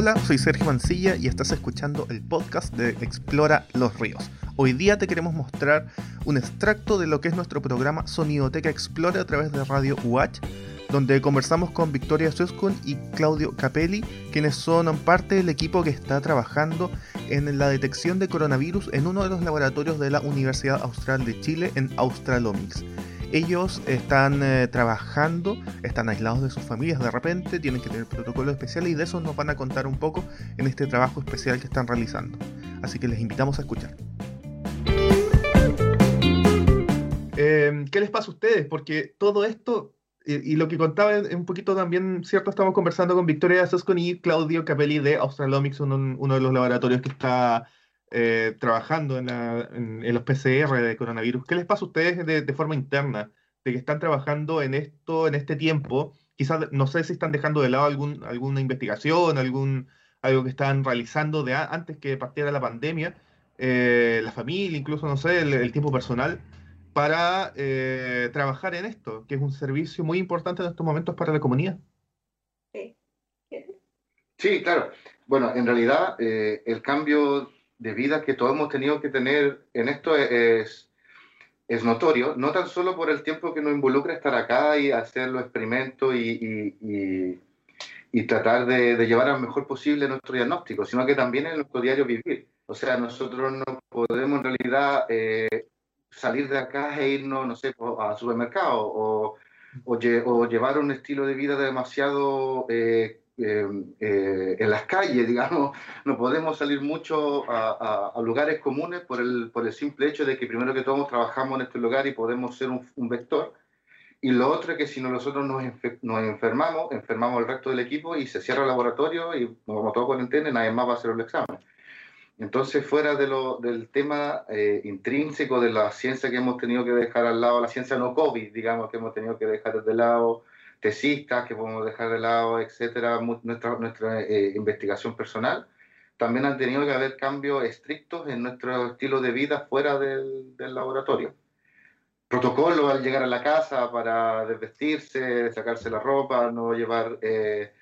Hola, soy Sergio Mancilla y estás escuchando el podcast de Explora los Ríos. Hoy día te queremos mostrar un extracto de lo que es nuestro programa Sonidoteca Explora a través de Radio UH, donde conversamos con Victoria Suskun y Claudio Capelli, quienes son parte del equipo que está trabajando en la detección de coronavirus en uno de los laboratorios de la Universidad Austral de Chile en Australomics. Ellos están eh, trabajando, están aislados de sus familias de repente, tienen que tener protocolos especiales y de eso nos van a contar un poco en este trabajo especial que están realizando. Así que les invitamos a escuchar. Eh, ¿Qué les pasa a ustedes? Porque todo esto y, lo que contaba un poquito también, ¿cierto? Estamos conversando con Victoria Soscon y Claudio Capelli de Australomics, uno, de los laboratorios que está eh, trabajando en, los PCR de coronavirus. ¿Qué les pasa a ustedes de, forma interna? De que están trabajando en esto, en este tiempo. Quizás, no sé si están dejando de lado algún, alguna investigación, algún, algo que están realizando de antes que partiera la pandemia. Eh, la familia, incluso, no sé, el tiempo personal para eh, trabajar en esto, que es un servicio muy importante en estos momentos para la comunidad. Sí, sí claro. Bueno, en realidad eh, el cambio de vida que todos hemos tenido que tener en esto es, es notorio, no tan solo por el tiempo que nos involucra estar acá y hacer los experimentos y, y, y, tratar de, de, llevar al mejor posible nuestro diagnóstico, sino que también en nuestro diario vivir. O sea, nosotros no podemos en realidad eh, salir de acá e irnos, no sé, al supermercado o, o, llevar un estilo de vida demasiado eh, em, eh, en las calles, digamos. No podemos salir mucho a, lugares comunes por el, por el simple hecho de que primero que todo trabajamos en este lugar y podemos ser un, vector. Y lo otro es que si nosotros nos, nos, enfermamos, enfermamos el resto del equipo y se cierra el laboratorio y como todo cuarentena, nadie más va a hacer el examen. Entonces, fuera de lo, del tema eh, intrínseco de la ciencia que hemos tenido que dejar al lado, la ciencia no COVID, digamos, que hemos tenido que dejar de lado, tesistas que podemos dejar de lado, etcétera, nuestra, nuestra eh, investigación personal, también han tenido que haber cambios estrictos en nuestro estilo de vida fuera del, del laboratorio. Protocolo al llegar a la casa para desvestirse, sacarse la ropa, no llevar... Eh,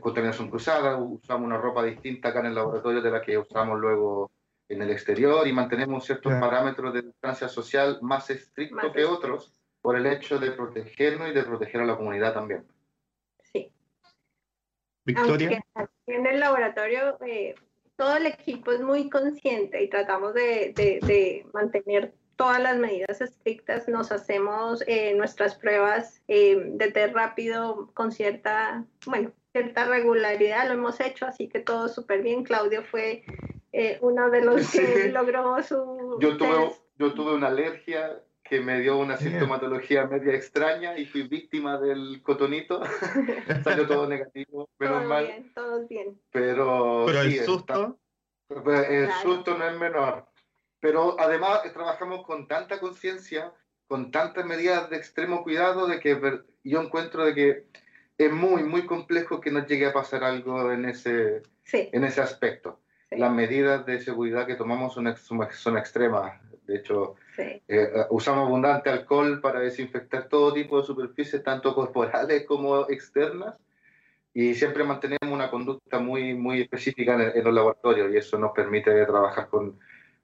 contaminación cruzada, usamos una ropa distinta acá en el laboratorio de la que usamos luego en el exterior y mantenemos ciertos parámetros de distancia social más estrictos que otros por el hecho de protegernos y de proteger a la comunidad también. Sí. Victoria. en el laboratorio eh, todo el equipo es muy consciente y tratamos de, de, mantener todas las medidas estrictas. Nos hacemos eh, nuestras pruebas eh, de test rápido con cierta, bueno, cierta regularidad, lo hemos hecho, así que todo súper bien. Claudio fue eh, uno de los que logró su... Yo tuve, yo tuve una alergia que me dio una sintomatología media extraña y fui víctima del cotonito. Salió todo negativo, menos todo mal. Bien, todos bien. Pero, el susto. Pues, el susto no es menor. Pero además trabajamos con tanta conciencia, con tantas medidas de extremo cuidado, de que yo encuentro de que es muy, muy complejo que nos llegue a pasar algo en ese, en ese aspecto. Las medidas de seguridad que tomamos son, son, extremas. De hecho, eh, usamos abundante alcohol para desinfectar todo tipo de superficies, tanto corporales como externas, y siempre mantenemos una conducta muy, muy específica en, los laboratorios, y eso nos permite trabajar con,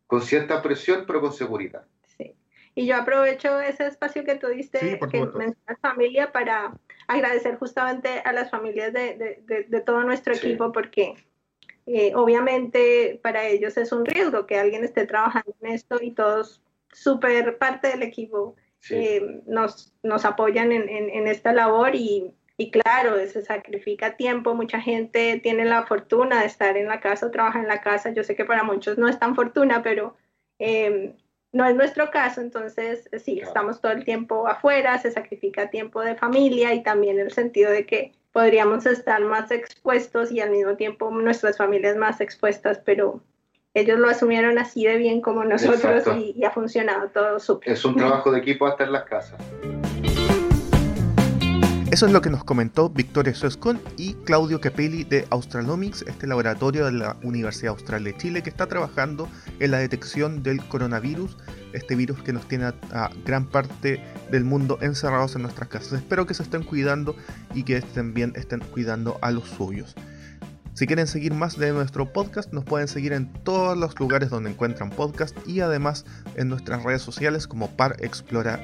con cierta presión, pero con seguridad. Sí. Y yo aprovecho ese espacio que tú diste, que mencionas familia, para agradecer justamente a las familias de, de, de, todo nuestro equipo porque eh, obviamente para ellos es un riesgo que alguien esté trabajando en esto y todos, súper parte del equipo, eh, nos, nos apoyan en, en, en esta labor y, y, claro, se sacrifica tiempo, mucha gente tiene la fortuna de estar en la casa o trabaja en la casa, yo sé que para muchos no es tan fortuna, pero... Eh, no es nuestro caso, entonces sí, estamos todo el tiempo afuera, se sacrifica tiempo de familia y también el sentido de que podríamos estar más expuestos y al mismo tiempo nuestras familias más expuestas, pero ellos lo asumieron así de bien como nosotros y, ha funcionado todo súper. Es un trabajo de equipo hasta en las casas. Eso es lo que nos comentó Victoria Suescon y Claudio Capelli de Australomics, este laboratorio de la Universidad Austral de Chile que está trabajando en la detección del coronavirus, este virus que nos tiene a, gran parte del mundo encerrados en nuestras casas. Espero que se estén cuidando y que también estén cuidando a los suyos. Si quieren seguir más de nuestro podcast, nos pueden seguir en todos los lugares donde encuentran podcast y además en nuestras redes sociales como Par Explora.